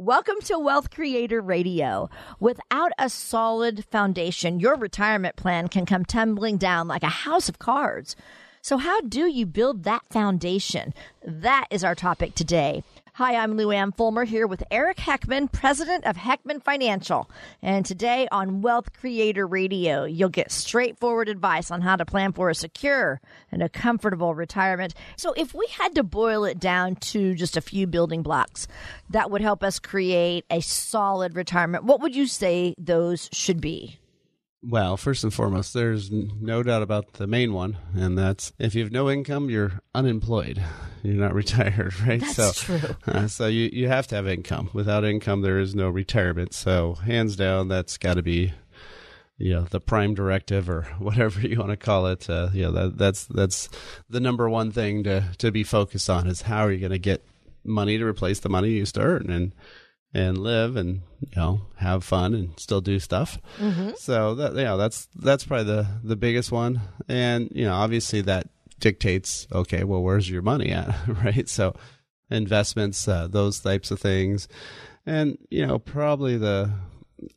Welcome to Wealth Creator Radio. Without a solid foundation, your retirement plan can come tumbling down like a house of cards. So, how do you build that foundation? That is our topic today. Hi, I'm Lou Ann Fulmer here with Eric Heckman, president of Heckman Financial. And today on Wealth Creator Radio, you'll get straightforward advice on how to plan for a secure and a comfortable retirement. So, if we had to boil it down to just a few building blocks that would help us create a solid retirement, what would you say those should be? Well, first and foremost, there's no doubt about the main one, and that's if you have no income, you're unemployed. You're not retired, right? That's so, true. Uh, so you you have to have income. Without income, there is no retirement. So, hands down, that's got to be, you know, the prime directive or whatever you want to call it. Uh, you know, that that's that's the number one thing to to be focused on is how are you going to get money to replace the money you used to earn and and live and you know have fun and still do stuff. Mm-hmm. So that yeah, that's that's probably the the biggest one. And you know, obviously that dictates okay, well, where's your money at, right? So investments, uh, those types of things, and you know, probably the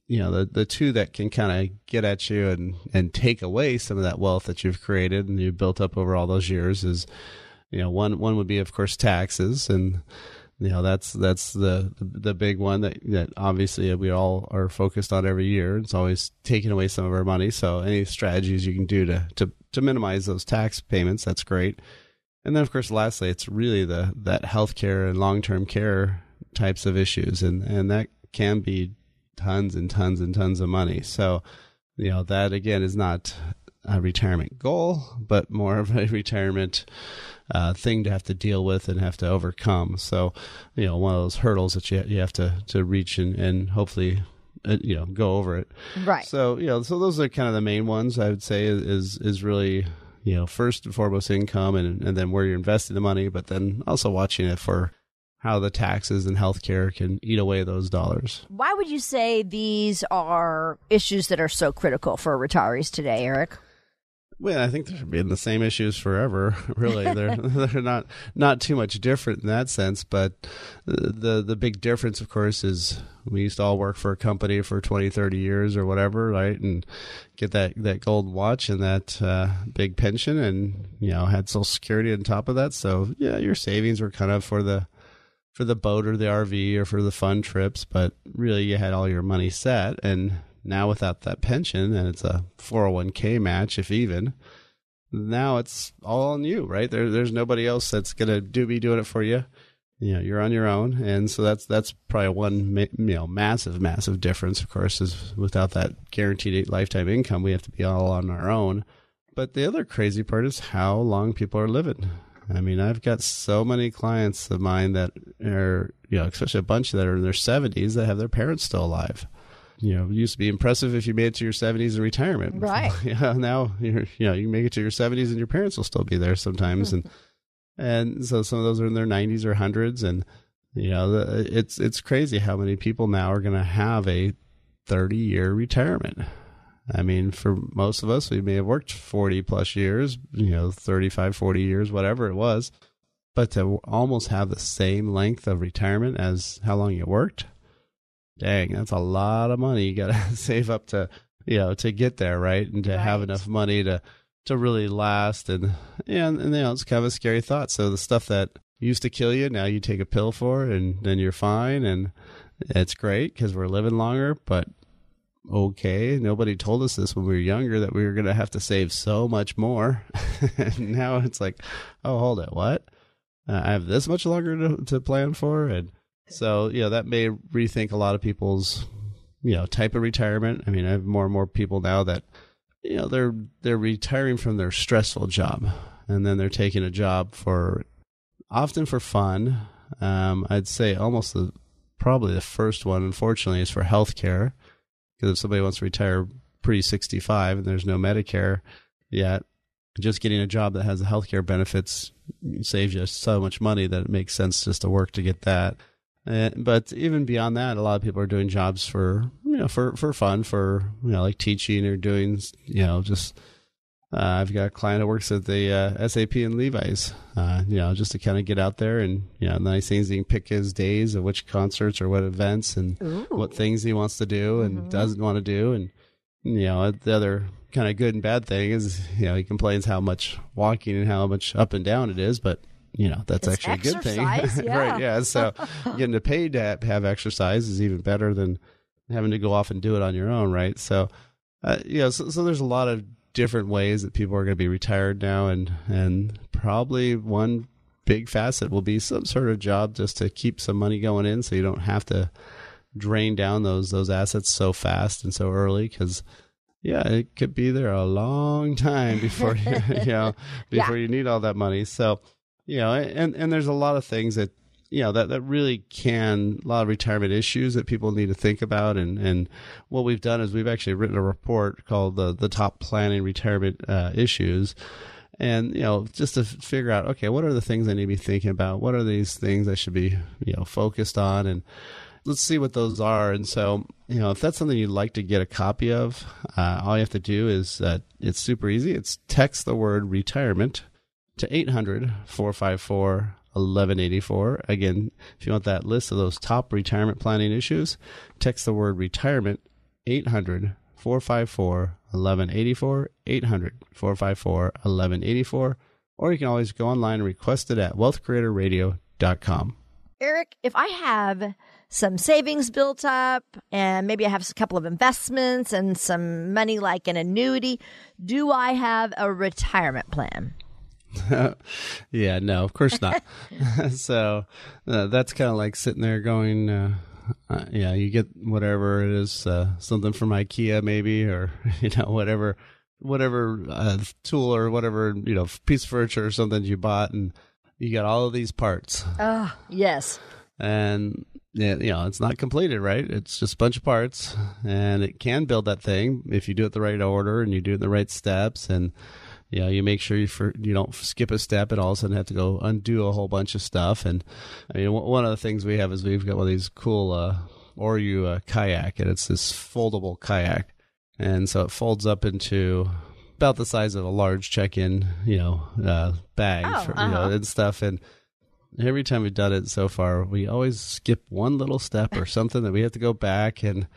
you know the the two that can kind of get at you and and take away some of that wealth that you've created and you've built up over all those years is you know one one would be of course taxes and you know that's that's the the big one that that obviously we all are focused on every year. It's always taking away some of our money. So any strategies you can do to to to minimize those tax payments, that's great. And then of course, lastly, it's really the that healthcare and long term care types of issues, and and that can be tons and tons and tons of money. So you know that again is not a retirement goal, but more of a retirement uh, thing to have to deal with and have to overcome. So, you know, one of those hurdles that you you have to to reach and and hopefully. Uh, you know, go over it. Right. So, you know, so those are kind of the main ones I would say is is really you know first and foremost income and and then where you're investing the money, but then also watching it for how the taxes and healthcare can eat away those dollars. Why would you say these are issues that are so critical for retirees today, Eric? Well, I think they've been the same issues forever. Really, they're they're not not too much different in that sense. But the the big difference, of course, is we used to all work for a company for 20, 30 years or whatever, right? And get that that gold watch and that uh, big pension, and you know had Social Security on top of that. So yeah, your savings were kind of for the for the boat or the RV or for the fun trips, but really you had all your money set and now without that pension and it's a 401k match if even. Now it's all on you right? There there's nobody else that's going to do be doing it for you. You know you're on your own. And so that's that's probably one you know massive massive difference of course is without that guaranteed lifetime income we have to be all on our own. But the other crazy part is how long people are living. I mean, I've got so many clients of mine that are, you know, especially a bunch that are in their 70s that have their parents still alive you know, it used to be impressive if you made it to your 70s in retirement. Right. yeah. Now you're, you know, you make it to your 70s and your parents will still be there sometimes. and, and so some of those are in their 90s or hundreds. And, you know, the, it's, it's crazy how many people now are going to have a 30 year retirement. I mean, for most of us, we may have worked 40 plus years, you know, 35, 40 years, whatever it was. But to almost have the same length of retirement as how long you worked, dang, that's a lot of money you got to save up to, you know, to get there, right? And to Right. have enough money to to really last. And and, and you know, it's kind of a scary thought. So the stuff that used to kill you, now you take a pill for, and then you're fine, and it's great because we're living longer. But okay, nobody told us this when we were younger that we were going to have to save so much more. and now it's like, oh, hold it, what? Uh, I have this much longer to, to plan for, and so know that may rethink a lot of people's you know type of retirement. I mean, I have more and more people now that you know they're they're retiring from their stressful job, and then they're taking a job for often for fun. Um, I'd say almost the probably the first one, unfortunately, is for healthcare. Because if somebody wants to retire pre 65 and there's no Medicare yet, just getting a job that has the healthcare benefits saves you so much money that it makes sense just to work to get that. Uh, but even beyond that, a lot of people are doing jobs for you know for for fun, for you know like teaching or doing you know just. Uh, I've got a client that works at the uh, SAP and Levi's, uh, you know, just to kind of get out there and you know, nice things he can pick his days of which concerts or what events and Ooh. what things he wants to do and Mhm. doesn't want to do, and you know, the other kind of good and bad thing is you know he complains how much walking and how much up and down it is, but you know that's It's actually a good thing, yeah. right? Yeah, so getting to pay to have- exercise is even better than having to go off and do it on your own, right? So, uh, you know, so, so there's a lot of different ways that people are going to be retired now, and and probably one big facet will be some sort of job just to keep some money going in, so you don't have to drain down those those assets so fast and so early because yeah it could be there a long time before you, you know before you need all that money so you know and and there's a lot of things that you know that that really can a lot of retirement issues that people need to think about. And and what we've done is we've actually written a report called the the top planning retirement uh, issues. And you know just to figure out okay what are the things i need to be thinking about? What are these things i should be you know focused on? And let's see what those are. And so you know if that's something you'd like to get a copy of uh, all you have to do is uh, it's super easy. It's text the word retirement to 800-454-1184 again if you want that list of those top retirement planning issues text the word retirement 800 454 1184 800 454 1184 or you can always go online and request it at wealthcreatorradio.com Eric, if I have some savings built up and maybe I have a couple of investments and some money like an annuity, do I have a retirement plan? yeah, no, of course not. so uh, that's kind of like sitting there going, uh, uh, yeah, you get whatever it is, uh, something from IKEA maybe, or you know whatever, whatever uh, tool or whatever you know piece of furniture or something you bought, and you got all of these parts, Oh, yes. and yeah, you know it's not completed, right? It's just a bunch of parts, and it can build that thing if you do it the right order and you do it in the right steps, and you know you make sure you for, you don't skip a step and all of a sudden have to go undo a whole bunch of stuff. And I mean, w- one of the things we have is we've got one of these cool uh, Oru uh, kayak, and it's this foldable kayak, and so it folds up into about the size of a large check-in, you know, uh, bag, Oh, for, you know, uh-huh. and stuff, and every time we've done it so far, we always skip one little step or something that we have to go back and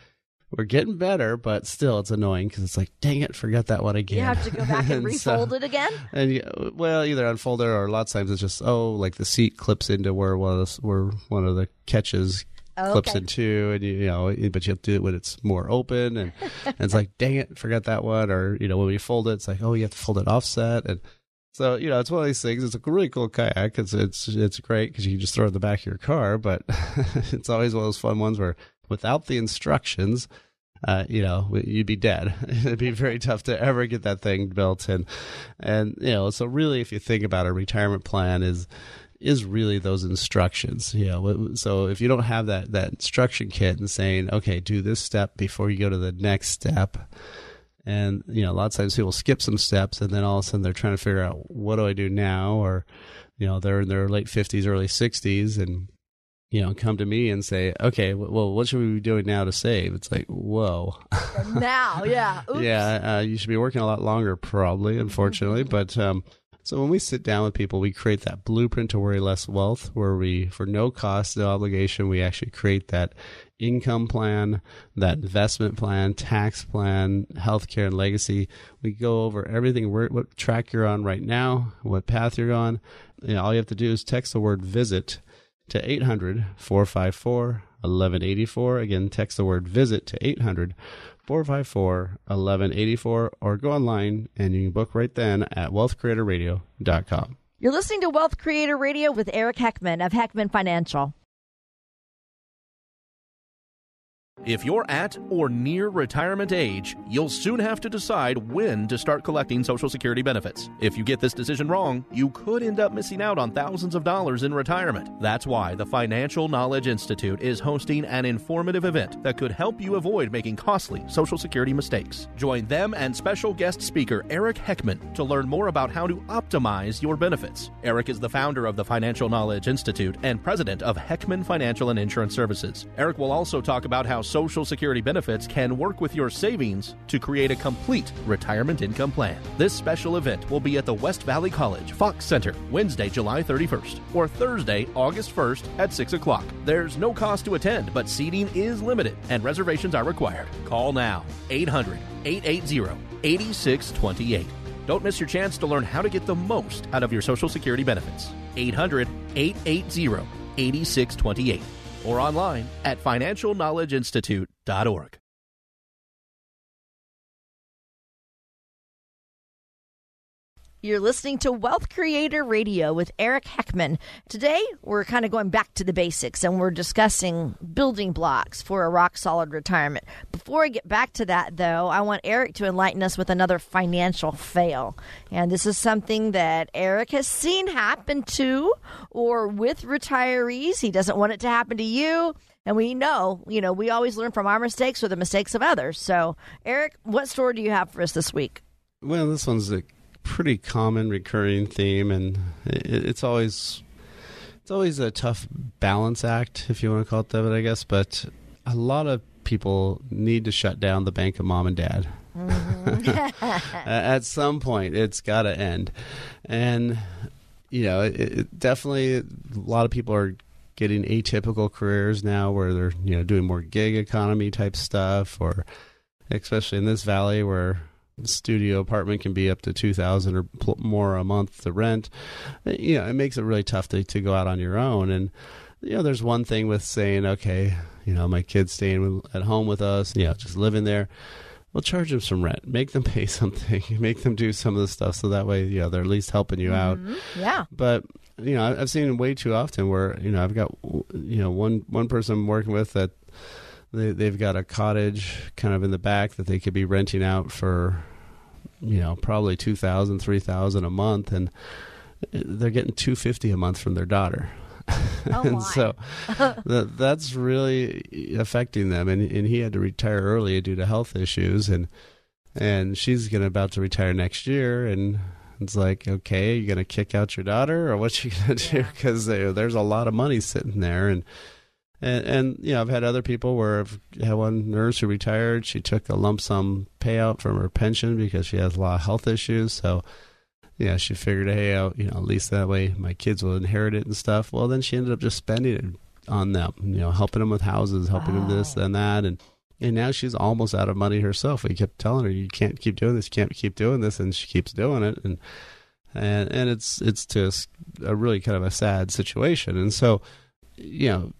we're getting better, but still it's annoying because it's like, dang it, forgot that one again. You have to go back and so- refold it again? And you, well, either unfold it or lots of times it's just oh, like the seat clips into where one of the, where one of the catches Oh, clips into, and you, you know, but you have to do it when it's more open, and, and it's like, dang it, forgot that one, or you know, when we fold it, it's like, oh, you have to fold it offset, and so you know, it's one of these things. It's a really cool kayak. It's it's it's great because you can just throw it in the back of your car, but it's always one of those fun ones where without the instructions, uh, you know, you'd be dead. It'd be very tough to ever get that thing built, and and you know, so really, if you think about a retirement plan, is is really those instructions. You know, so if you don't have that that instruction kit and saying, okay, do this step before you go to the next step. And you know, a lot of times people skip some steps, and then all of a sudden they're trying to figure out what do I do now, or you know, they're in their late fifties, early sixties, and you know, come to me and say, okay, well, what should we be doing now to save? It's like, whoa, now, yeah. Oops. yeah, uh, you should be working a lot longer, probably, unfortunately. But um, so when we sit down with people, we create that blueprint to worry less wealth, where we, for no cost, no obligation, we actually create that income plan, that investment plan, tax plan, healthcare, and legacy. We go over everything, where, what track you're on right now, what path you're on. You know, all you have to do is text the word visit to 800 454 1184. Again, text the word visit to 800 454 1184 or go online and you can book right then at wealthcreatorradio.com. You're listening to Wealth Creator Radio with Eric Heckman of Heckman Financial. If you're at or near retirement age, you'll soon have to decide when to start collecting Social Security benefits. If you get this decision wrong, you could end up missing out on thousands of dollars in retirement. That's why the Financial Knowledge Institute is hosting an informative event that could help you avoid making costly Social Security mistakes. Join them and special guest speaker Eric Heckman to learn more about how to optimize your benefits. Eric is the founder of the Financial Knowledge Institute and president of Heckman Financial and Insurance Services. Eric will also talk about how Social Security benefits can work with your savings to create a complete retirement income plan. This special event will be at the West Valley College Fox Center Wednesday, July 31st, or Thursday, August 1st at 6 o'clock. There's no cost to attend, but seating is limited and reservations are required. Call now 800 880 8628. Don't miss your chance to learn how to get the most out of your Social Security benefits. 800 880 8628 or online at financialknowledgeinstitute.org. You're listening to Wealth Creator Radio with Eric Heckman. Today, we're kind of going back to the basics and we're discussing building blocks for a rock solid retirement. Before I get back to that, though, I want Eric to enlighten us with another financial fail. And this is something that Eric has seen happen to or with retirees. He doesn't want it to happen to you. And we know, you know, we always learn from our mistakes or the mistakes of others. So, Eric, what story do you have for us this week? Well, this one's a pretty common recurring theme, and it, it's always it's always a tough balance act, if you want to call it that, I guess. But a lot of people need to shut down the bank of mom and dad. Mm-hmm. At some point, it's got to end, and you know, it, it definitely a lot of people are getting atypical careers now, where they're you know doing more gig economy type stuff, or especially in this valley where studio apartment can be up to 2000 or pl- more a month to rent. You know it makes it really tough to, to go out on your own. And you know there's one thing with saying okay you know my kids staying at home with us you know just living there. We'll charge them some rent. Make them pay something. Make them do some of the stuff so that way you know they're at least helping you mm-hmm. out yeah. But you know i've seen way too often where you know i've got you know one one person i'm working with that they, they've got a cottage kind of in the back that they could be renting out for, you know, probably two thousand, three thousand a month, and they're getting two fifty a month from their daughter. Oh and so that, that's really affecting them. And, and he had to retire early due to health issues, and and she's gonna about to retire next year, and it's like, okay, you're gonna kick out your daughter, or what you gonna do? Because there's a lot of money sitting there, and and, and you know, I've had other people where I've had one nurse who retired. She took a lump sum payout from her pension because she has a lot of health issues. So, yeah, she figured, hey, out, you know, at least that way my kids will inherit it and stuff. Well, then she ended up just spending it on them, you know, helping them with houses, helping wow. them this and that, and and now she's almost out of money herself. We kept telling her, you can't keep doing this, you can't keep doing this, and she keeps doing it, and and and it's it's just a really kind of a sad situation. And so, you know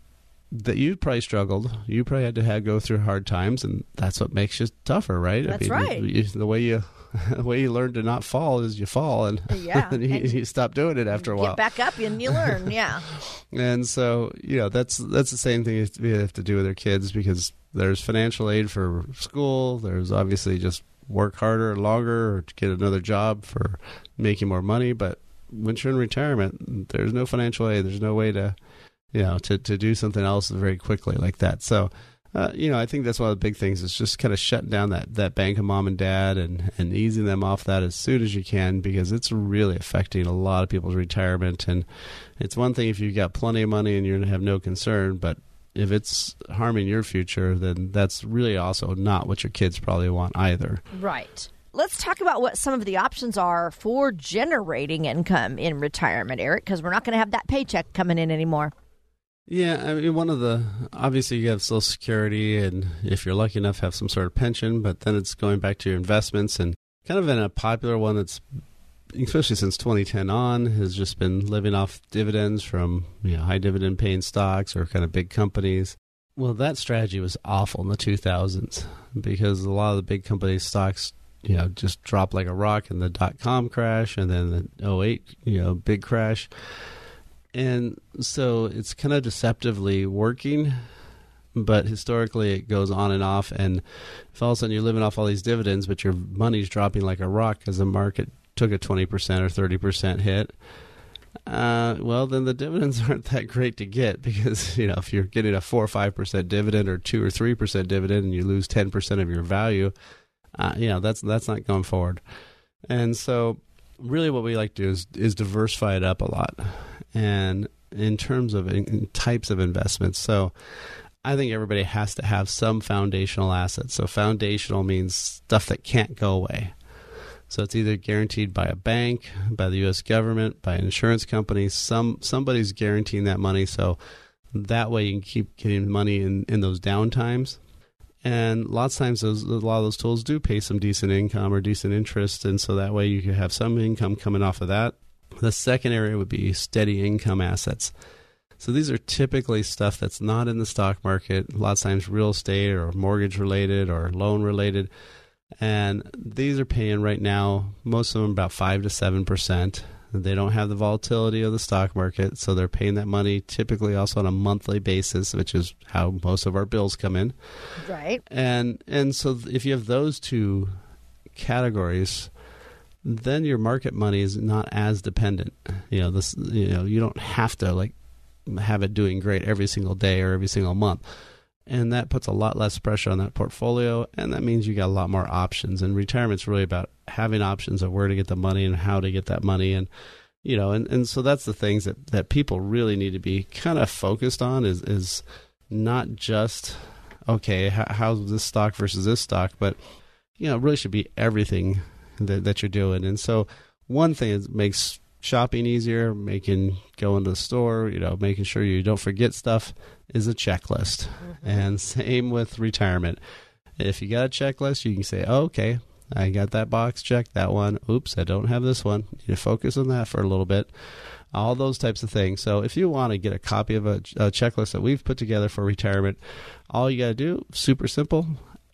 that you probably struggled. You probably had to have, go through hard times, and that's what makes you tougher, right? That's I mean, right. You, the way you the way you learn to not fall is you fall, and, yeah. and, you, you, stop doing it after a while. Get back up, and you learn. Yeah. and so you know that's that's the same thing we have to do with our kids because there's financial aid for school. There's obviously just work harder, longer, or to get another job for making more money. But once you're in retirement, there's no financial aid. There's no way to you know, to, to do something else very quickly like that. So, uh, you know, I think that's one of the big things is just kind of shutting down that, that bank of mom and dad and, and easing them off that as soon as you can because it's really affecting a lot of people's retirement. And it's one thing if you've got plenty of money and you're going to have no concern, but if it's harming your future, then that's really also not what your kids probably want either. Right. Let's talk about what some of the options are for generating income in retirement, Eric, because we're not going to have that paycheck coming in anymore. Yeah, I mean, one of the obviously you have Social Security, and if you're lucky enough, have some sort of pension. But then it's going back to your investments, and kind of in a popular one that's especially since 2010 on has just been living off dividends from you know, high dividend paying stocks or kind of big companies. Well, that strategy was awful in the 2000s because a lot of the big company stocks, you know, just dropped like a rock in the dot com crash and then the 08, you know, big crash and so it's kind of deceptively working but historically it goes on and off. And if all of a sudden you're living off all these dividends, but your money's dropping like a rock because the market took a 20% or 30% hit, uh, well, then the dividends aren't that great to get because, you know, if you're getting a 4 or 5% dividend or 2 or 3% dividend and you lose 10% of your value, uh, you know, that's, that's not going forward. And so, really, what we like to do is, is diversify it up a lot. And in terms of in, types of investments, so I think everybody has to have some foundational assets. So, foundational means stuff that can't go away. So it's either guaranteed by a bank, by the U.S. government, by an insurance company. Some somebody's guaranteeing that money, so that way you can keep getting money in, in those downtimes. And lots of times, those, a lot of those tools do pay some decent income or decent interest, and so that way you can have some income coming off of that. The second area would be steady income assets. So these are typically stuff that's not in the stock market. A lot of times, real estate or mortgage related or loan related and these are paying right now most of them about five to seven percent. They don't have the volatility of the stock market, so they're paying that money typically also on a monthly basis, which is how most of our bills come in. Right. And and so if you have those two categories, then your market money is not as dependent. You know, this you know, you don't have to like have it doing great every single day or every single month. And that puts a lot less pressure on that portfolio and that means you got a lot more options. And retirement's really about having options of where to get the money and how to get that money. And you know and, and so that's the things that, that people really need to be kind of focused on is is not just okay how, how's this stock versus this stock but you know it really should be everything that, that you're doing and so one thing is makes shopping easier, making going to the store, you know, making sure you don't forget stuff is a checklist. Mm-hmm. And same with retirement. If you got a checklist, you can say, oh, okay, I got that box checked, that one. Oops, I don't have this one. You focus on that for a little bit. All those types of things. So if you want to get a copy of a, a checklist that we've put together for retirement, all you got to do, super simple,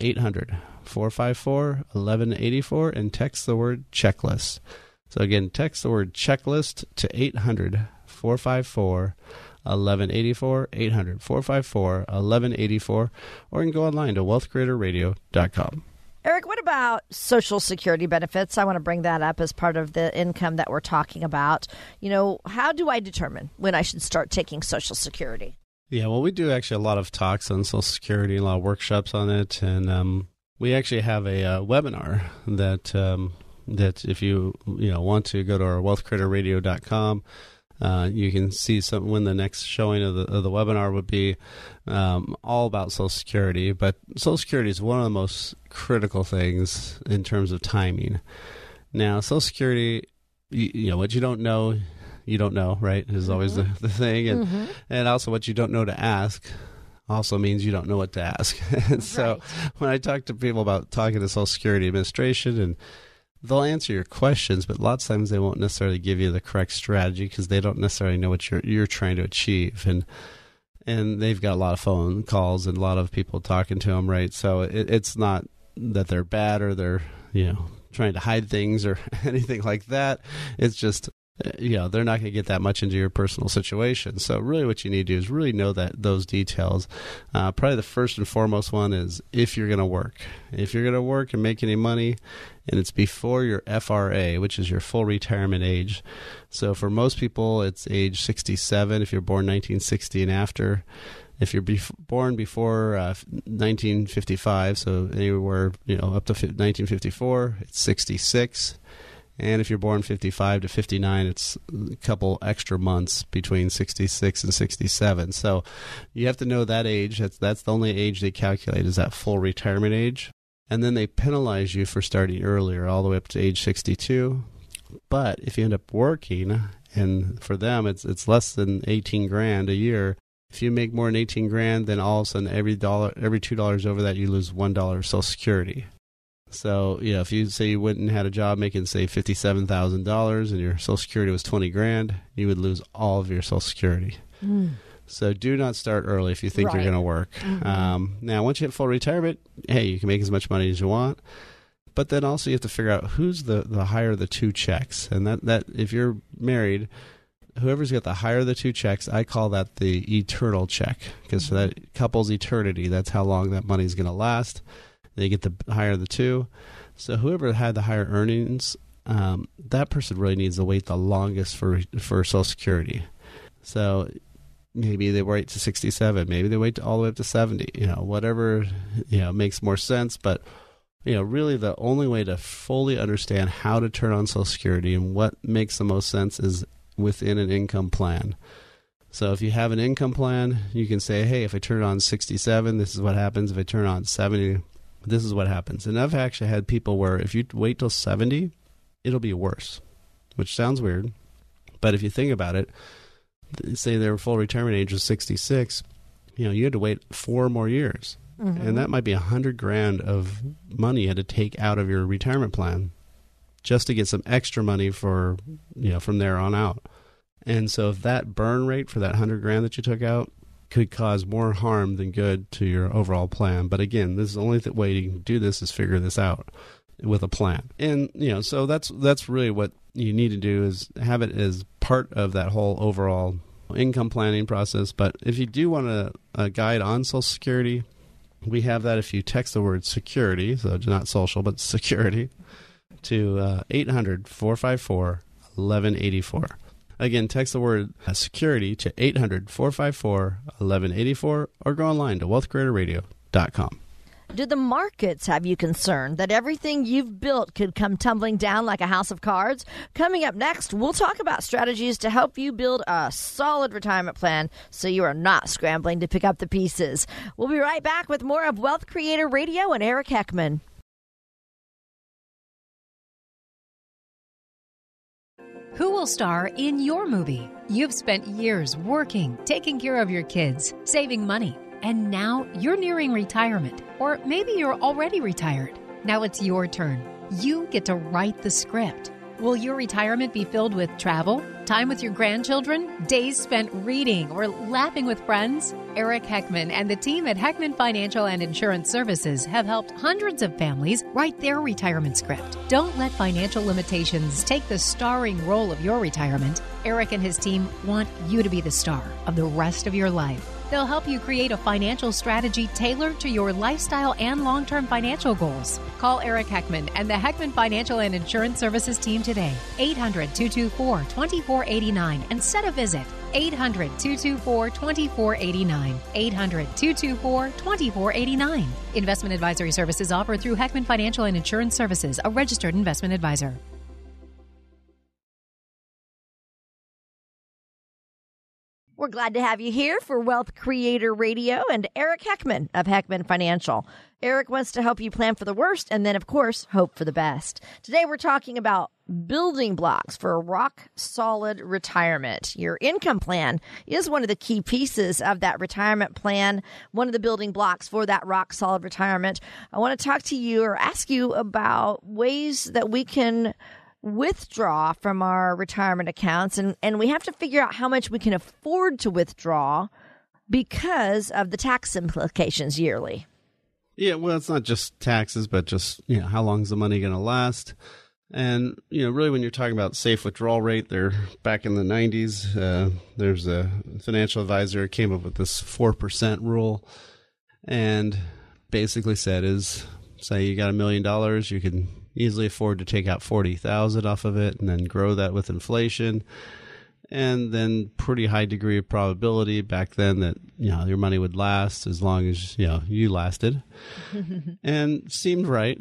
800 454 1184 and text the word checklist. So again, text the word checklist to 800 454 1184 800 454 1184 or you can go online to wealthcreatorradio.com. Eric, what about Social Security benefits? I want to bring that up as part of the income that we're talking about. You know, how do I determine when I should start taking Social Security? Yeah, well, we do actually a lot of talks on Social Security, a lot of workshops on it, and um, we actually have a uh, webinar that um, that if you you know want to go to our wealthcreatorradio.com uh, you can see some when the next showing of the, of the webinar would be um, all about Social Security. But Social Security is one of the most critical things in terms of timing. Now, Social Security, you, you know, what you don't know, you don't know, right? Is always mm-hmm. the, the thing, and mm-hmm. and also what you don't know to ask also means you don't know what to ask. and so right. when I talk to people about talking to Social Security Administration and they'll answer your questions, but lots of times they won't necessarily give you the correct strategy because they don't necessarily know what you're you're trying to achieve, and and they've got a lot of phone calls and a lot of people talking to them, right? So it, it's not that they're bad or they're you know trying to hide things or anything like that. It's just you know they're not going to get that much into your personal situation so really what you need to do is really know that those details uh, probably the first and foremost one is if you're going to work if you're going to work and make any money and it's before your FRA, which is your full retirement age. So for most people, it's age 67 if you're born 1960 and after. If you're born before uh, 1955, so anywhere you know up to 1954, it's 66. And if you're born 55 to 59, it's a couple extra months between 66 and 67. So you have to know that age. That's that's the only age they calculate is that full retirement age and then they penalize you for starting earlier, all the way up to age 62. But if you end up working, and for them it's it's less than 18 grand a year. If you make more than 18 grand, then all of a sudden every dollar, every two dollars over that, you lose one dollar of Social Security. So you know, if you say you went and had a job making say fifty-seven thousand dollars, and your Social Security was twenty grand, you would lose all of your Social Security. Mm. So do not start early if you think right. you're going to work. Mm-hmm. Um, now, once you hit full retirement, hey, you can make as much money as you want. But then also you have to figure out who's the, the higher the two checks, and that, that if you're married, whoever's got the higher the two checks, I call that the eternal check because for that couple's eternity, that's how long that money's going to last. They get the higher the two. So whoever had the higher earnings, um, that person really needs to wait the longest for for Social Security. So maybe they wait to 67 maybe they wait to all the way up to 70 you know whatever you know makes more sense but you know really the only way to fully understand how to turn on social security and what makes the most sense is within an income plan so if you have an income plan you can say hey if i turn on 67 this is what happens if i turn on 70 this is what happens and i've actually had people where if you wait till 70 it'll be worse which sounds weird but if you think about it say their full retirement age was 66, you know, you had to wait four more years. Mm-hmm. And that might be a hundred grand of money you had to take out of your retirement plan just to get some extra money for, you know, from there on out. And so if that burn rate for that hundred grand that you took out could cause more harm than good to your overall plan. But again, this is the only th- way you can do this is figure this out with a plan. And you know, so that's that's really what you need to do is have it as part of that whole overall income planning process. But if you do want a, a guide on Social Security, we have that if you text the word security, so not social, but security, to uh, 800 454 1184. Again, text the word uh, security to 800 454 1184 or go online to wealthcreatorradio.com. Do the markets have you concerned that everything you've built could come tumbling down like a house of cards? Coming up next, we'll talk about strategies to help you build a solid retirement plan so you are not scrambling to pick up the pieces. We'll be right back with more of Wealth Creator Radio and Eric Heckman. Who will star in your movie? You've spent years working, taking care of your kids, saving money and now you're nearing retirement, or maybe you're already retired. Now it's your turn. You get to write the script. Will your retirement be filled with travel, time with your grandchildren, days spent reading, or laughing with friends? Eric Heckman and the team at Heckman Financial and Insurance Services have helped hundreds of families write their retirement script. Don't let financial limitations take the starring role of your retirement. Eric and his team want you to be the star of the rest of your life. They'll help you create a financial strategy tailored to your lifestyle and long term financial goals. Call Eric Heckman and the Heckman Financial and Insurance Services team today, 800 224 2489, and set a visit. 800 224 2489. 800 224 2489. Investment advisory services offered through Heckman Financial and Insurance Services, a registered investment advisor. We're glad to have you here for Wealth Creator Radio and Eric Heckman of Heckman Financial. Eric wants to help you plan for the worst and then, of course, hope for the best. Today, we're talking about building blocks for a rock solid retirement. Your income plan is one of the key pieces of that retirement plan, one of the building blocks for that rock solid retirement. I want to talk to you or ask you about ways that we can withdraw from our retirement accounts and, and we have to figure out how much we can afford to withdraw because of the tax implications yearly. Yeah, well, it's not just taxes, but just you know how long is the money going to last, and you know really when you're talking about safe withdrawal rate, there back in the '90s, uh, there's a financial advisor came up with this four percent rule, and basically said is say you got a million dollars, you can easily afford to take out 40,000 off of it and then grow that with inflation. And then pretty high degree of probability back then that you know your money would last as long as you know you lasted. And seemed right.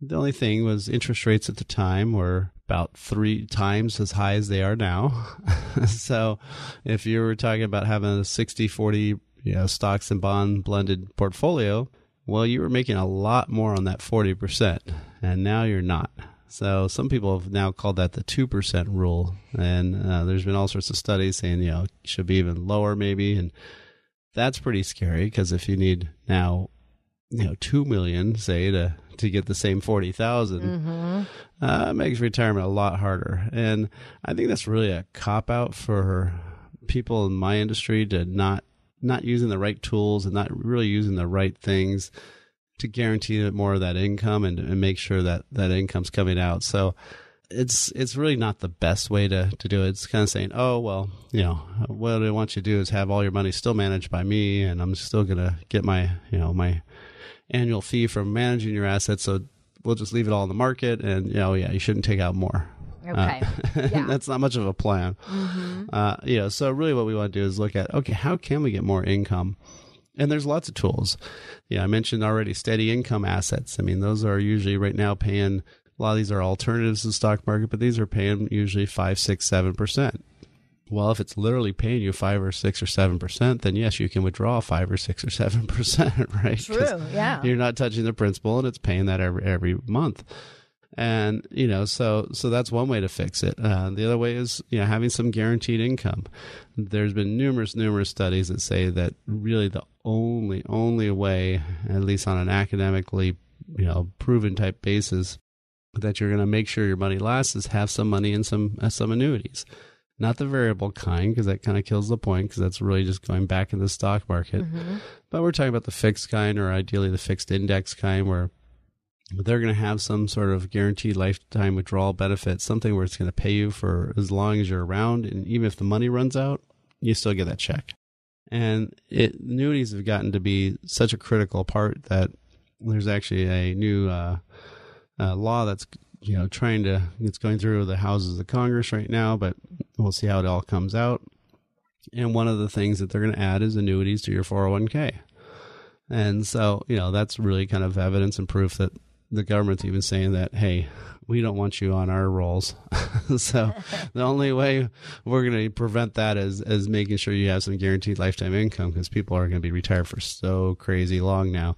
The only thing was interest rates at the time were about three times as high as they are now. So if you were talking about having a 60 40 you know stocks and bond blended portfolio well you were making a lot more on that 40% and now you're not. So some people have now called that the two percent rule, and uh, there's been all sorts of studies saying you know it should be even lower maybe, and that's pretty scary because if you need now you know two million say to to get the same 40,000 mm-hmm. uh, makes retirement a lot harder and i think that's really a cop out for people in my industry to not not using the right tools and not really using the right things to guarantee more of that income and, and make sure that that income's coming out. So it's it's really not the best way to, to do it. It's kind of saying, oh well, you know, what I want you to do is have all your money still managed by me, and I'm still gonna get my you know my annual fee from managing your assets. So we'll just leave it all in the market, and you know, yeah, you shouldn't take out more. Okay. Uh, Yeah. that's not much of a plan. Uh, you know, so really what we want to do is look at, okay, how can we get more income? And there's lots of tools. Yeah, I mentioned already steady income assets. I mean, those are usually right now paying, a lot of these are alternatives to the stock market, but these are paying usually five, six, seven percent. Well, if it's literally paying you five or six or seven percent, then yes, you can withdraw five or six or seven percent, right? True, yeah. You're not touching the principal, and it's paying that every every month. And you know, so so that's one way to fix it. Uh, the other way is you know having some guaranteed income. There's been numerous numerous studies that say that really the only only way, at least on an academically you know proven type basis, that you're going to make sure your money lasts is have some money in some uh, some annuities not the variable kind because that kind of kills the point because that's really just going back in the stock market but we're talking about the fixed kind or ideally the fixed index kind where they're going to have some sort of guaranteed lifetime withdrawal benefit something where it's going to pay you for as long as you're around and even if the money runs out you still get that check and it annuities have gotten to be such a critical part that there's actually a new uh, uh, law that's you know trying to it's going through the houses of Congress right now, but we'll see how it all comes out. And one of the things that they're going to add is annuities to your 401k. And so, you know, that's really kind of evidence and proof that the government's even saying that, hey, we don't want you on our rolls. so the only way we're going to prevent that is, is making sure you have some guaranteed lifetime income because people are going to be retired for so crazy long now.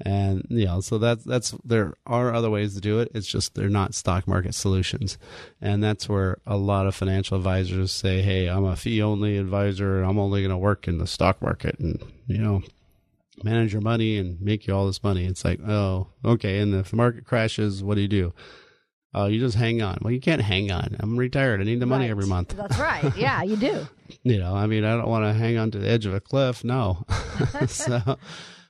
And, you know, so that's, that's, there are other ways to do it. It's just they're not stock market solutions. And that's where a lot of financial advisors say, hey, I'm a fee only advisor. I'm only going to work in the stock market. And, you know, manage your money and make you all this money. It's like, oh, okay. And if the market crashes, what do you do? Oh, you just hang on. Well, you can't hang on. I'm retired. I need the money Right. every month. That's right. Yeah, you do. You know, I mean, I don't want to hang on to the edge of a cliff. No. so,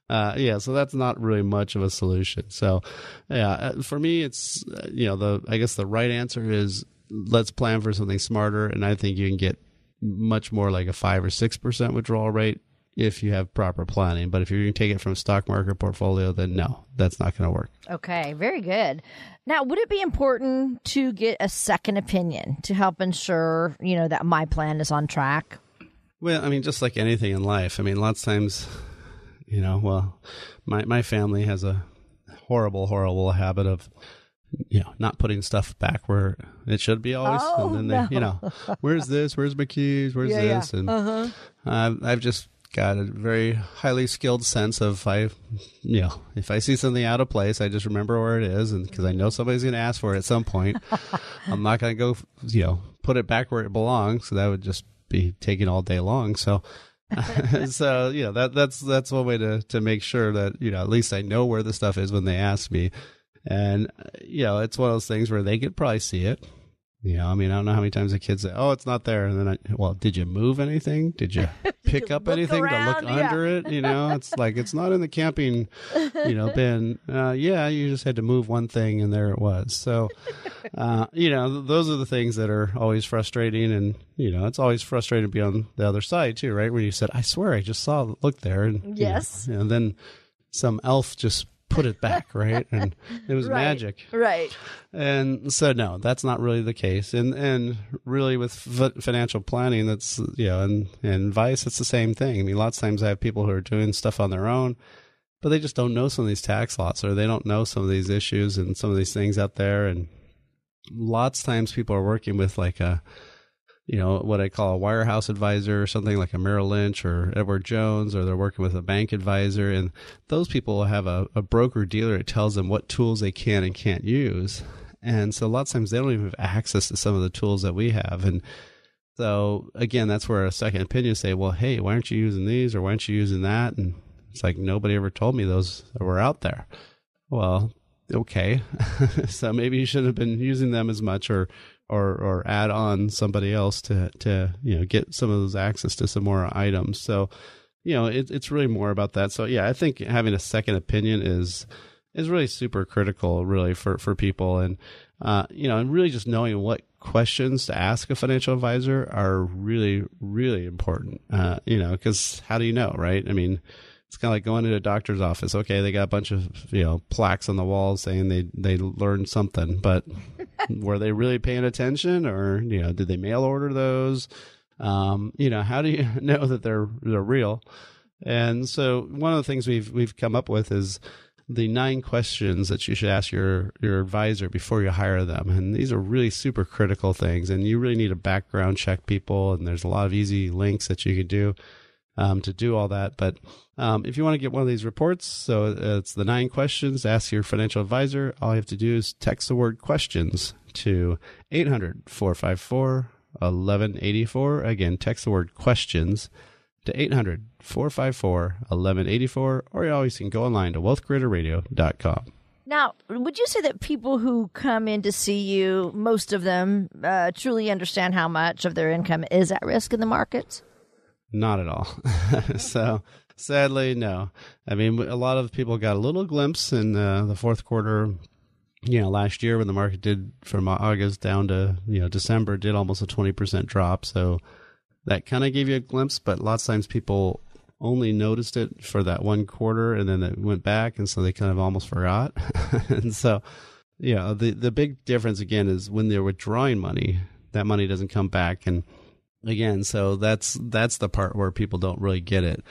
uh, yeah, so that's not really much of a solution. So, yeah, uh, for me, it's, uh, you know, the, I guess the right answer is let's plan for something smarter. And I think you can get much more like a five or 6% withdrawal rate if you have proper planning. But if you're going to take it from a stock market portfolio, then no, that's not going to work. Okay, very good. Now, would it be important to get a second opinion to help ensure, you know, that my plan is on track? Well, I mean, just like anything in life, I mean, lots of times, you know, well, my my family has a horrible, horrible habit of, you know, not putting stuff back where it should be always, Oh, and then they, you know, where's this? Where's my keys? Where's Yeah, yeah. this? And uh-huh. I've I've just got a very highly skilled sense of I, you know, if I see something out of place, I just remember where it is, and because I know somebody's going to ask for it at some point, I'm not going to go, you know, put it back where it belongs. So that would just be taking all day long. So. so you know that that's that's one way to to make sure that you know at least I know where the stuff is when they ask me, and you know it's one of those things where they could probably see it. You know, I mean, I don't know how many times the kids say, "Oh, it's not there," and then I, well, did you move anything? Did you pick you up anything around? to look Yeah. under it? You know, it's like it's not in the camping, you know, bin. Uh, yeah, you just had to move one thing, and there it was. So, uh, you know, th- those are the things that are always frustrating, and you know, it's always frustrating to be on the other side too, right? When you said, "I swear, I just saw look there," and you know, Yes. and then some elf just put it back, right? And it was Right. magic. Right. And so, no, that's not really the case. And and really, with f- financial planning, that's you know, and and vice, it's the same thing. I mean, lots of times I have people who are doing stuff on their own, but they just don't know some of these tax laws, or they don't know some of these issues and some of these things out there. And lots of times, people are working with like a you know, what I call a wirehouse advisor or something like a Merrill Lynch or Edward Jones, or they're working with a bank advisor. And those people have a, a broker dealer that tells them what tools they can and can't use. And so a lot of times they don't even have access to some of the tools that we have. And so again, that's where a second opinion say, well, hey, why aren't you using these or why aren't you using that? And it's like nobody ever told me those were out there. Well, okay. so maybe you shouldn't have been using them as much or or or add on somebody else to to you know get some of those access to some more items. So you know it, it's really more about that. So yeah, I think having a second opinion is is really super critical really for for people and uh, you know, and really just knowing what questions to ask a financial advisor are really, really important. Uh, you know, because how do you know, right? I mean, it's kind of like going to a doctor's office. Okay, they got a bunch of you know plaques on the walls saying they they learned something, but were they really paying attention, or you know, did they mail order those? Um, you know, how do you know that they're they're real? And so one of the things we've we've come up with is the nine questions that you should ask your your advisor before you hire them and these are really super critical things and you really need to background check people and there's a lot of easy links that you can do um, to do all that but um, if you want to get one of these reports so it's the nine questions ask your financial advisor all you have to do is text the word questions to 800 454 1184 again text the word questions to 800 454 1184, or you always can go online to wealthcreatorradio.com. Now, would you say that people who come in to see you, most of them uh, truly understand how much of their income is at risk in the markets? Not at all. so, sadly, no. I mean, a lot of people got a little glimpse in uh, the fourth quarter. You know, last year when the market did from August down to you know December did almost a twenty percent drop. So that kind of gave you a glimpse, but lots of times people only noticed it for that one quarter and then it went back and so they kind of almost forgot. and so yeah, the the big difference again is when they're withdrawing money, that money doesn't come back and again, so that's that's the part where people don't really get it.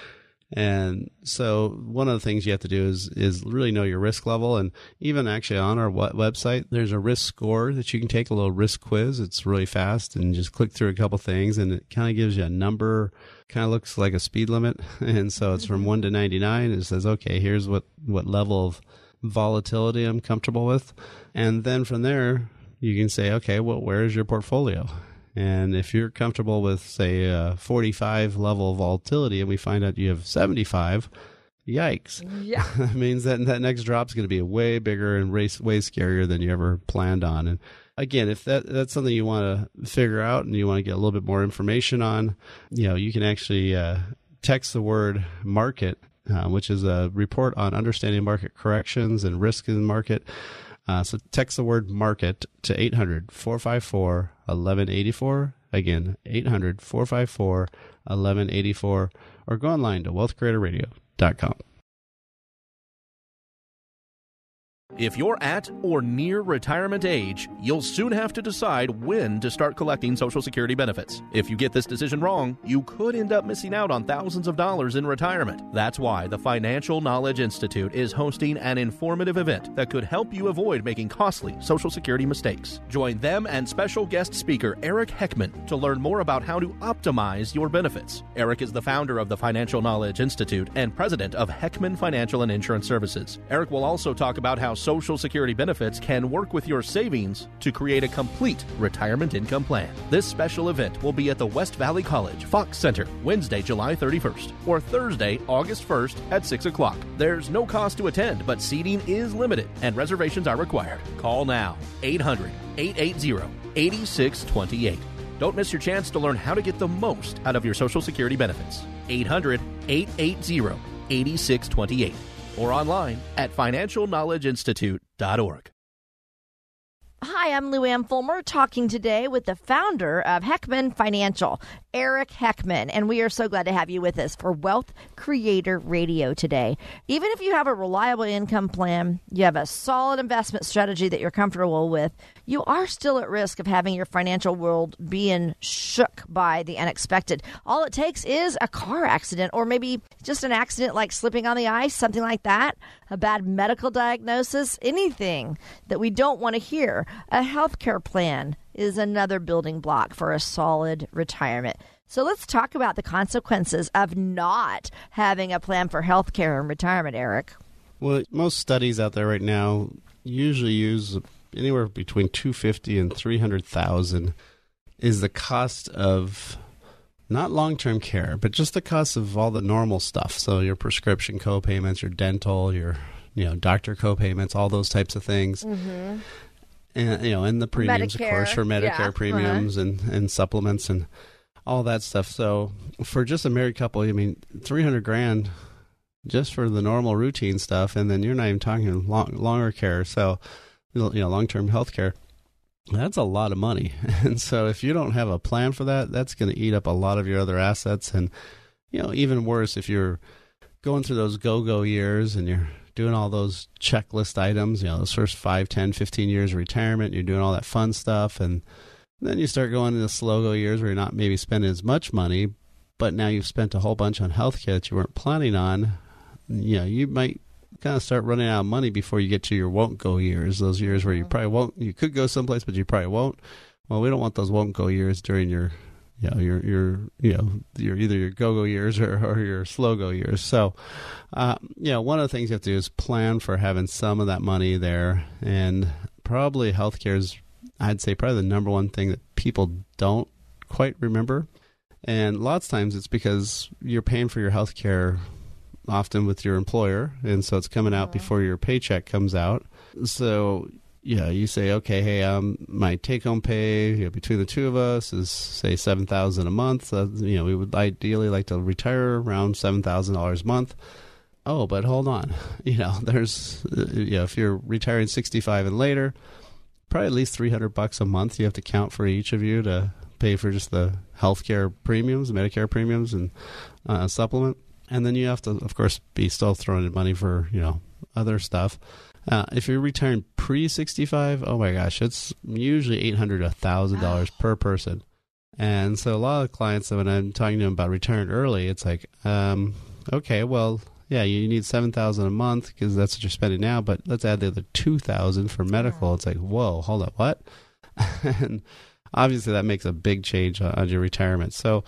And so one of the things you have to do is is really know your risk level. And even actually on our website, there's a risk score that you can take a little risk quiz. It's really fast and just click through a couple things and it kind of gives you a number, kind of looks like a speed limit. And so it's from mm-hmm. one to 99. It says, okay, here's what, what level of volatility I'm comfortable with. And then from there, you can say, okay, well, where is your portfolio? And if you're comfortable with, say, a 45 level volatility and we find out you have 75, yikes. Yeah. that means that that next drop is going to be way bigger and way, way scarier than you ever planned on. And again, if that that's something you want to figure out and you want to get a little bit more information on, you know, you can actually uh, text the word market, uh, which is a report on understanding market corrections and risk in the market. Uh, so text the word market to 800 454 1184. Again, 800 454 1184. Or go online to wealthcreatorradio.com. If you're at or near retirement age, you'll soon have to decide when to start collecting Social Security benefits. If you get this decision wrong, you could end up missing out on thousands of dollars in retirement. That's why the Financial Knowledge Institute is hosting an informative event that could help you avoid making costly Social Security mistakes. Join them and special guest speaker Eric Heckman to learn more about how to optimize your benefits. Eric is the founder of the Financial Knowledge Institute and president of Heckman Financial and Insurance Services. Eric will also talk about how Social Security benefits can work with your savings to create a complete retirement income plan. This special event will be at the West Valley College Fox Center Wednesday, July 31st, or Thursday, August 1st at 6 o'clock. There's no cost to attend, but seating is limited and reservations are required. Call now 800 880 8628. Don't miss your chance to learn how to get the most out of your Social Security benefits. 800 880 8628 or online at financialknowledgeinstitute.org. Hi, I'm Lou Ann Fulmer talking today with the founder of Heckman Financial, Eric Heckman, and we are so glad to have you with us for Wealth Creator Radio today. Even if you have a reliable income plan, you have a solid investment strategy that you're comfortable with, you are still at risk of having your financial world being shook by the unexpected. All it takes is a car accident or maybe just an accident like slipping on the ice, something like that, a bad medical diagnosis, anything that we don't want to hear. A health care plan is another building block for a solid retirement. So let's talk about the consequences of not having a plan for health care and retirement, Eric. Well, most studies out there right now usually use anywhere between 250 and 300,000 is the cost of not long-term care, but just the cost of all the normal stuff. So your prescription co-payments, your dental, your you know doctor co-payments, all those types of things. Mm-hmm and you know, and the premiums, Medicare, of course, for Medicare yeah, premiums uh-huh. and and supplements and all that stuff. So for just a married couple, I mean, three hundred grand just for the normal routine stuff, and then you're not even talking long, longer care. So you know, long term health care. That's a lot of money. And so if you don't have a plan for that, that's going to eat up a lot of your other assets. And, you know, even worse, if you're going through those go go years and you're doing all those checklist items, you know, those first 5, 10, 15 years of retirement, you're doing all that fun stuff. And then you start going into slow go years where you're not maybe spending as much money, but now you've spent a whole bunch on healthcare that you weren't planning on. You know, you might kind of start running out of money before you get to your won't go years. Those years where you probably won't, you could go someplace, but you probably won't. Well, we don't want those won't go years during your, you know, your your you know your either your go go years or, or your slow go years. So, uh, you know, one of the things you have to do is plan for having some of that money there, and probably healthcare is, I'd say, probably the number one thing that people don't quite remember. And lots of times it's because you're paying for your health care often with your employer, and so it's coming out before your paycheck comes out. So yeah, you say, okay, hey, um, my take-home pay you know, between the two of us is say seven thousand a month. You know, we would ideally like to retire around seven thousand dollars a month. Oh, but hold on, you know, there's, uh, you know, if you're retiring sixty-five and later, probably at least three hundred bucks a month you have to count for each of you to pay for just the healthcare premiums, Medicare premiums, and uh, supplement and then you have to, of course, be still throwing in money for you know other stuff. Uh, if you're retiring pre 65, oh my gosh, it's usually eight hundred to thousand dollars per person. And so a lot of clients, when I'm talking to them about retiring early, it's like, um, okay, well, yeah, you need seven thousand a month because that's what you're spending now. But let's add the other two thousand for medical. It's like, whoa, hold up, what? and obviously, that makes a big change on your retirement. So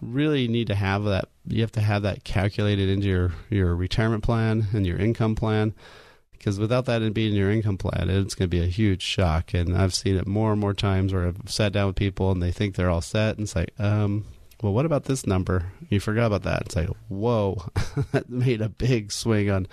really you need to have that you have to have that calculated into your your retirement plan and your income plan because without that and being in your income plan it's going to be a huge shock. And i've seen it more and more times where i've sat down with people and they think they're all set and it's like um well what about this number? You forgot about that. It's like whoa that made a big swing on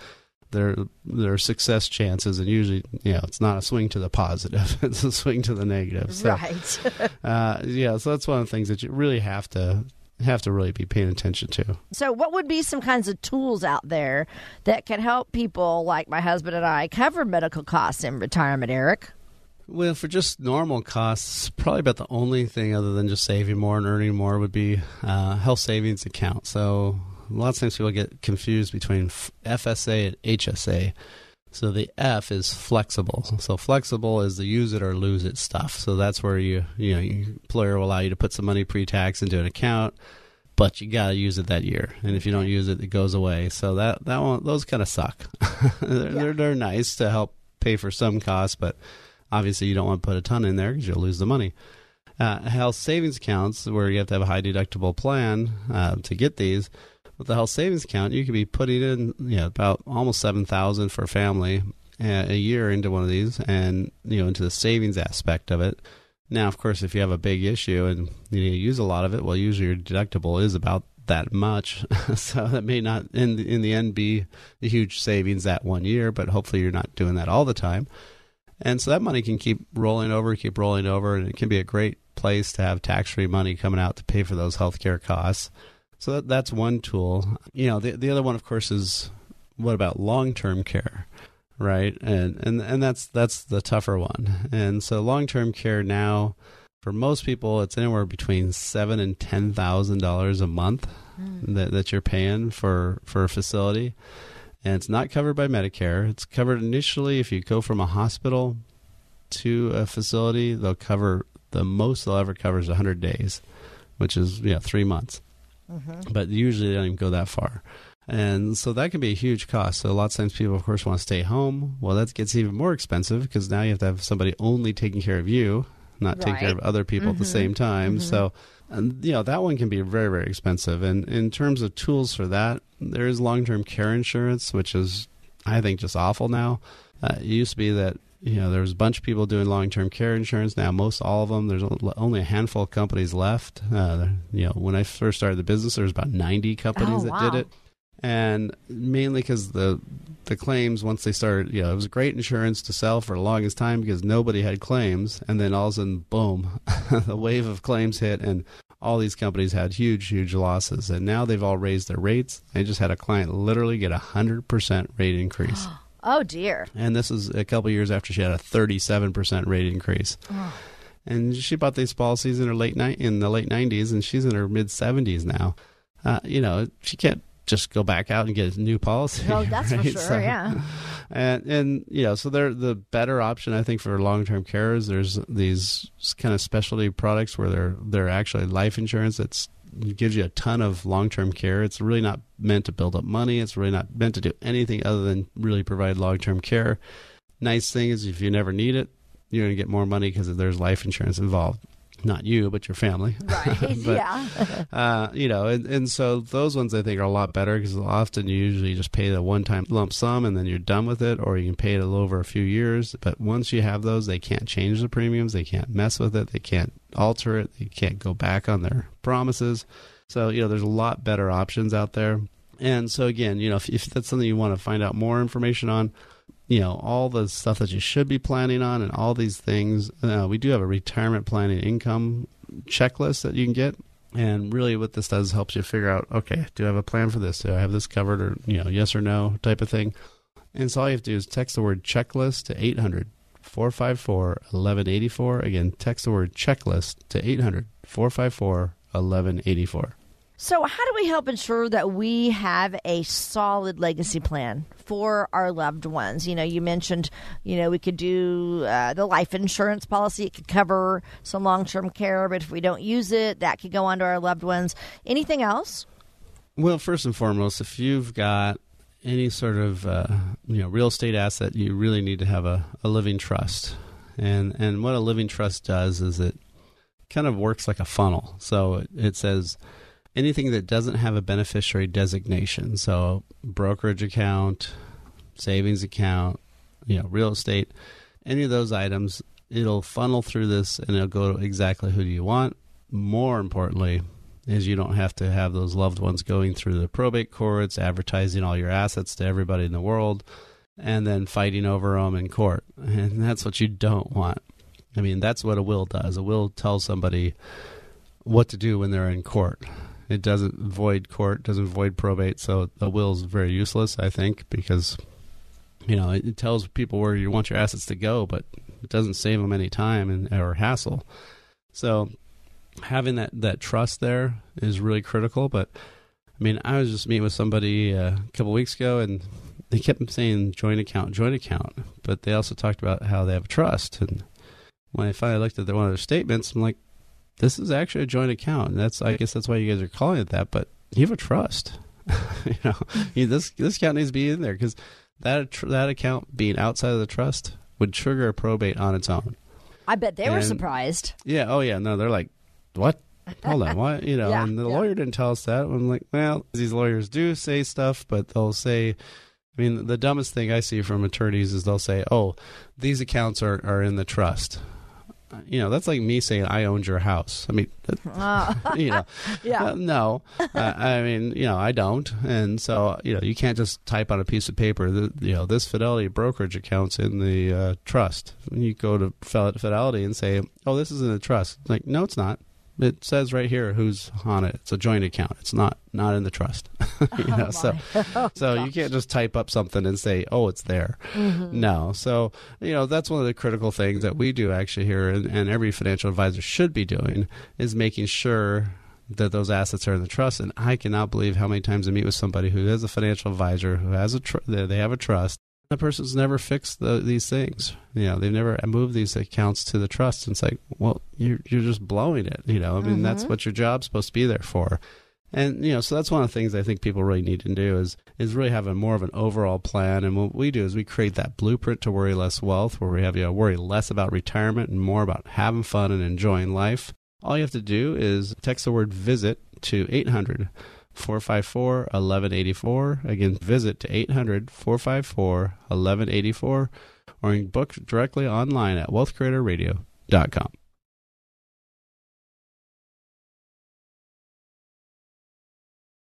their their success chances. And usually you know it's not a swing to the positive it's a swing to the negative. So, right. uh, yeah so that's one of the things that you really have to have to really be paying attention to. So, what would be some kinds of tools out there that can help people like my husband and I cover medical costs in retirement, Eric? Well, for just normal costs, probably about the only thing other than just saving more and earning more would be uh, health savings account. So, lots of times people get confused between FSA and HSA. So the F is flexible. So flexible is the use it or lose it stuff. So that's where you you know your employer will allow you to put some money pre-tax into an account, but you got to use it that year. And if you don't use it, it goes away. So that that one those kind of suck. they're, yeah. they're they're nice to help pay for some costs, but obviously you don't want to put a ton in there because you'll lose the money. Uh, health savings accounts where you have to have a high deductible plan uh, to get these with the health savings account, you could be putting in know, about almost seven thousand for a family uh, a year into one of these, and you know into the savings aspect of it. Now, of course, if you have a big issue and you use a lot of it, well, usually your deductible is about that much, so that may not in the, in the end be a huge savings that one year, but hopefully you're not doing that all the time. And so that money can keep rolling over, keep rolling over, and it can be a great place to have tax free money coming out to pay for those healthcare costs. So that, that's one tool. You know, the the other one, of course, is what about long term care, right? And and and that's that's the tougher one. And so long term care now, for most people, it's anywhere between seven and ten thousand dollars a month mm. that that you're paying for for a facility. And it's not covered by Medicare. It's covered initially if you go from a hospital to a facility, they'll cover the most they'll ever cover is 100 days, which is yeah, 3 months. Mm-hmm. But usually they don't even go that far. And so that can be a huge cost. So a lot of times people, of course, want to stay home. Well, that gets even more expensive because now you have to have somebody only taking care of you, not right. taking care of other people mm-hmm. at the mm-hmm. same time. Mm-hmm. So, and, you know, that one can be very, very expensive. And in terms of tools for that, there is long term care insurance, which is, I think, just awful now. Uh, it used to be that you know, there's a bunch of people doing long-term care insurance now. Most all of them. There's only a handful of companies left. Uh, you know, when I first started the business, there was about 90 companies oh, that wow. did it, and mainly because the the claims once they started, you know, it was great insurance to sell for the longest time because nobody had claims, and then all of a sudden, boom, the wave of claims hit, and all these companies had huge, huge losses, and now they've all raised their rates. I just had a client literally get a hundred percent rate increase. Oh dear. And this is a couple years after she had a 37% rate increase. Oh. And she bought these policies in her late ni- in the late 90s, and she's in her mid 70s now. Uh, you know, she can't just go back out and get a new policy. Oh, that's for sure. So- yeah. and and you know so they're the better option i think for long-term care is there's these kind of specialty products where they're they're actually life insurance that's it gives you a ton of long-term care. It's really not meant to build up money. It's really not meant to do anything other than really provide long-term care. Nice thing is if you never need it you're going to get more money because there's life insurance involved not you but your family Right. But- yeah. uh, you know, and, and so those ones I think are a lot better because often you usually just pay the one time lump sum and then you're done with it, or you can pay it a little over a few years. But once you have those, they can't change the premiums, they can't mess with it, they can't alter it, they can't go back on their promises. So, you know, there's a lot better options out there. And so, again, you know, if, if that's something you want to find out more information on, you know all the stuff that you should be planning on and all these things. Uh, we do have a retirement planning income checklist that you can get. And really what this does helps you figure out okay do i have a plan for this? Do i have this covered or you know yes or no type of thing? And so all you have to do is text the word checklist to 800 454 1184 again text the word checklist to 800 454 1184 So, how do we help ensure that we have a solid legacy plan for our loved ones? You know, you mentioned, you know, we could do uh, the life insurance policy. It could cover some long term care, but if we don't use it, that could go on to our loved ones. Anything else? Well, first and foremost, if you've got any sort of uh, you know real estate asset, you really need to have a, a living trust. And and what a living trust does is it kind of works like a funnel. So it, it says anything that doesn't have a beneficiary designation, so brokerage account, savings account, you know, real estate, any of those items, it'll funnel through this and it'll go to exactly who do you want. More importantly, is you don't have to have those loved ones going through the probate courts, advertising all your assets to everybody in the world, and then fighting over them in court. And that's what you don't want. I mean, that's what a will does. A will tells somebody what to do when they're in court. It doesn't void court, doesn't void probate, so a will is very useless, I think, because you know it, it tells people where you want your assets to go, but it doesn't save them any time and or hassle. So having that that trust there is really critical. But I mean, I was just meeting with somebody uh, a couple weeks ago, and they kept saying joint account, joint account, but they also talked about how they have a trust. And when I finally looked at their, one of their statements, I'm like, this is actually a joint account. And that's I guess that's why you guys are calling it that. But you have a trust. you know, you, this this account needs to be in there because that that account being outside of the trust would trigger a probate on its own. I bet they were surprised. Yeah. Oh, yeah. No, they're like, what? Hold on. What? You know, Yeah, and the yeah. lawyer didn't tell us that. I'm like, well, these lawyers do say stuff, but they'll say, I mean, the dumbest thing I see from attorneys is they'll say, oh, these accounts are, are in the trust. You know, that's like me saying I owned your house. I mean, that- you know, Yeah. uh, no, uh, I mean, you know, I don't, and so you know, you can't just type on a piece of paper that you know this Fidelity brokerage account's in the uh, trust. You go to Fidelity and say, "Oh, this is in the trust." It's like, no, it's not. It says right here who's on it. It's a joint account. It's not not in the trust. you oh, know, so oh, so you can't just type up something and say, "Oh, it's there." Mm-hmm. No. So you know that's one of the critical things that we do actually here, and, and every financial advisor should be doing is making sure that those assets are in the trust. And I cannot believe how many times I meet with somebody who is a financial advisor who has a tr- they have a trust. The person's never fixed the, these things. You know, they've never moved these accounts to the trust. And it's like, well, you're you're just blowing it. You know, I mean, that's mm-hmm. what your job's supposed to be there for. And you know, so that's one of the things I think people really need to do is is really have a more of an overall plan. And what we do is we create that blueprint to worry less wealth, where we have you know, worry less about retirement and more about having fun and enjoying life. All you have to do is text the word visit to 800 454 1184. Again, visit to 800 454 1184 or book directly online at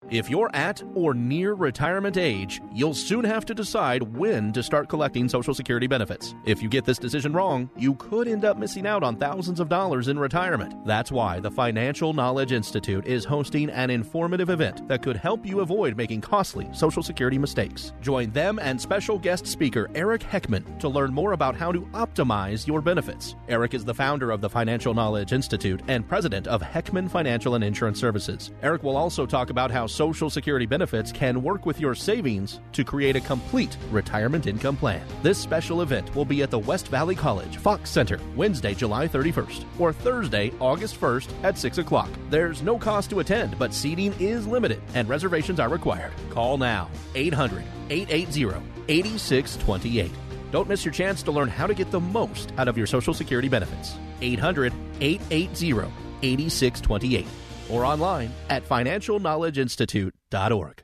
If you're at or near retirement age, you'll soon have to decide when to start collecting Social Security benefits. If you get this decision wrong, you could end up missing out on thousands of dollars in retirement. That's why the Financial Knowledge Institute is hosting an informative event that could help you avoid making costly Social Security mistakes. Join them and special guest speaker Eric Heckman to learn more about how to optimize your benefits. Eric is the founder of the Financial Knowledge Institute and president of Heckman Financial and Insurance Services. Eric will also talk about how Social Security benefits can work with your savings to create a complete retirement income plan. This special event will be at the West Valley College Fox Center Wednesday, July 31st, or Thursday, August 1st at 6 o'clock. There's no cost to attend, but seating is limited and reservations are required. Call now 800 880 8628. Don't miss your chance to learn how to get the most out of your Social Security benefits. 800 880 8628 or online at financialknowledgeinstitute.org.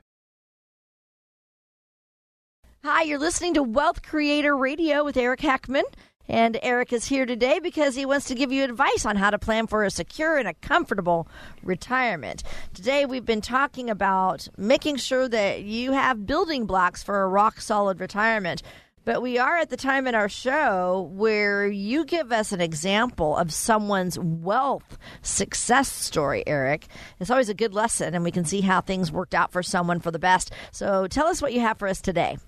Hi, you're listening to Wealth Creator Radio with Eric Heckman. And Eric is here today because he wants to give you advice on how to plan for a secure and a comfortable retirement. Today, we've been talking about making sure that you have building blocks for a rock solid retirement. But we are at the time in our show where you give us an example of someone's wealth success story, Eric. It's always a good lesson, and we can see how things worked out for someone for the best. So tell us what you have for us today.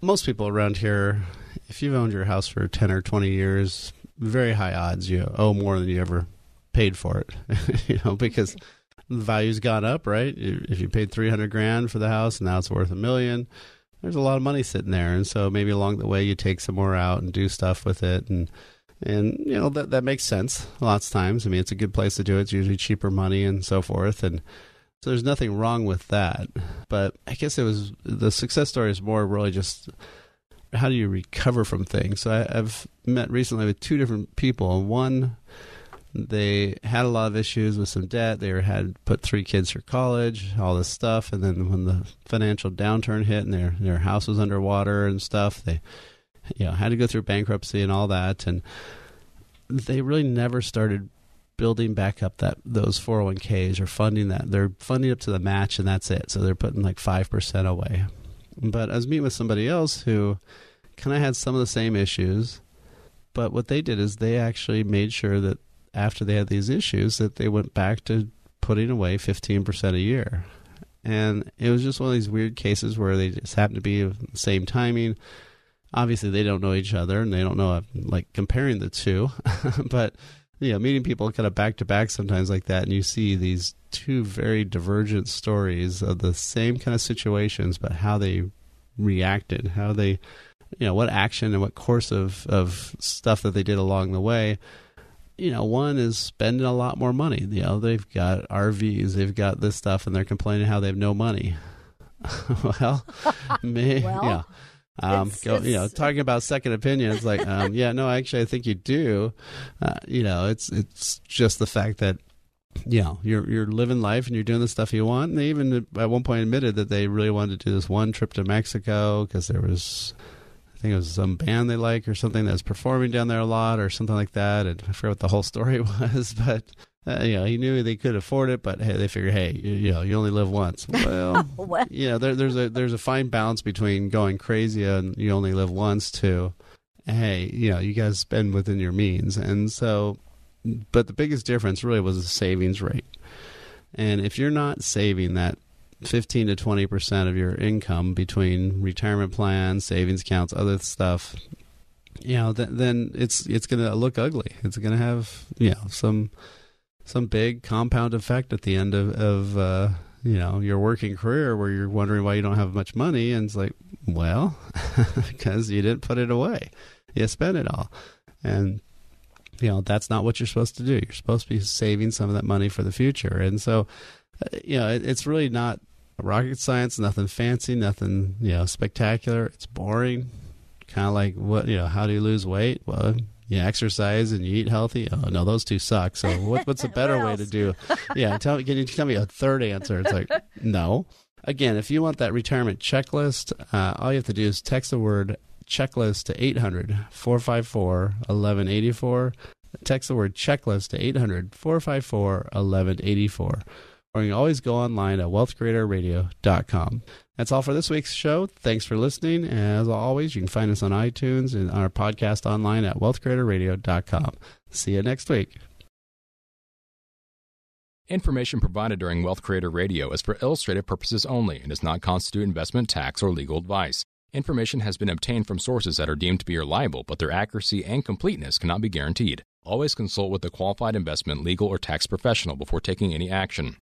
Most people around here, if you've owned your house for 10 or 20 years, very high odds you owe more than you ever paid for it. you know, because the value's gone up, right? If you paid 300 grand for the house now it's worth a million, there's a lot of money sitting there, and so maybe along the way you take some more out and do stuff with it, and and you know that that makes sense lots of times. I mean, it's a good place to do it. It's usually cheaper money and so forth, and so there's nothing wrong with that. But I guess it was the success story is more really just how do you recover from things. So I, I've met recently with two different people. One they had a lot of issues with some debt. They had put three kids through college, all this stuff, and then when the financial downturn hit and their their house was underwater and stuff, they you know had to go through bankruptcy and all that, and they really never started building back up that those 401ks or funding that. They're funding up to the match, and that's it. So they're putting like five percent away. But I was meeting with somebody else who kind of had some of the same issues, but what they did is they actually made sure that after they had these issues that they went back to putting away 15% a year. And it was just one of these weird cases where they just happened to be the same timing. Obviously, they don't know each other and they don't know, uh, like, comparing the two. but, you know, meeting people kind of back to back sometimes like that, and you see these two very divergent stories of the same kind of situations, but how they reacted, how they, you know, what action and what course of, of stuff that they did along the way you know, one is spending a lot more money. You know, they've got RVs, they've got this stuff, and they're complaining how they have no money. well, me, well, yeah. Um, it's, go, it's, you know, talking about second opinions, like, um, yeah, no, actually, I think you do. Uh, you know, it's it's just the fact that you know you're you're living life and you're doing the stuff you want. And they even at one point admitted that they really wanted to do this one trip to Mexico because there was think it was some band they like or something that was performing down there a lot or something like that. And I forget what the whole story was, but uh, you know, he knew they could afford it, but hey, they figured, hey, you, you know, you only live once. Well, you know, there, there's a there's a fine balance between going crazy and you only live once to, hey, you know, you guys spend within your means, and so, but the biggest difference really was the savings rate. And if you're not saving that 15 to 20 percent of your income between retirement plans, savings accounts, other stuff, you know, th- then it's it's going to look ugly. It's going to have you know some some big compound effect at the end of of uh, you know your working career where you're wondering why you don't have much money, and it's like, well, because you didn't put it away, you spent it all, and you know that's not what you're supposed to do. You're supposed to be saving some of that money for the future, and so uh, you know it's really not rocket science, nothing fancy, nothing you know spectacular. It's boring. Kind of like what you know. How do you lose weight? Well, you exercise and you eat healthy. Oh no, those two suck. So what, what's a better way to do? Yeah, tell me. Can you tell me a third answer? It's like no. Again, if you want that retirement checklist, uh, all you have to do is text the word checklist to 800 454 1184. Text the word checklist to 800 454 1184 or you can always go online at wealthcreatorradio.com. That's all for this week's show. Thanks for listening. As always, you can find us on iTunes and our podcast online at wealthcreatorradio.com. See you next week. Information provided during Wealth Creator Radio is for illustrative purposes only and does not constitute investment, tax, or legal advice. Information has been obtained from sources that are deemed to be reliable, but their accuracy and completeness cannot be guaranteed. Always consult with a qualified investment, legal, or tax professional before taking any action.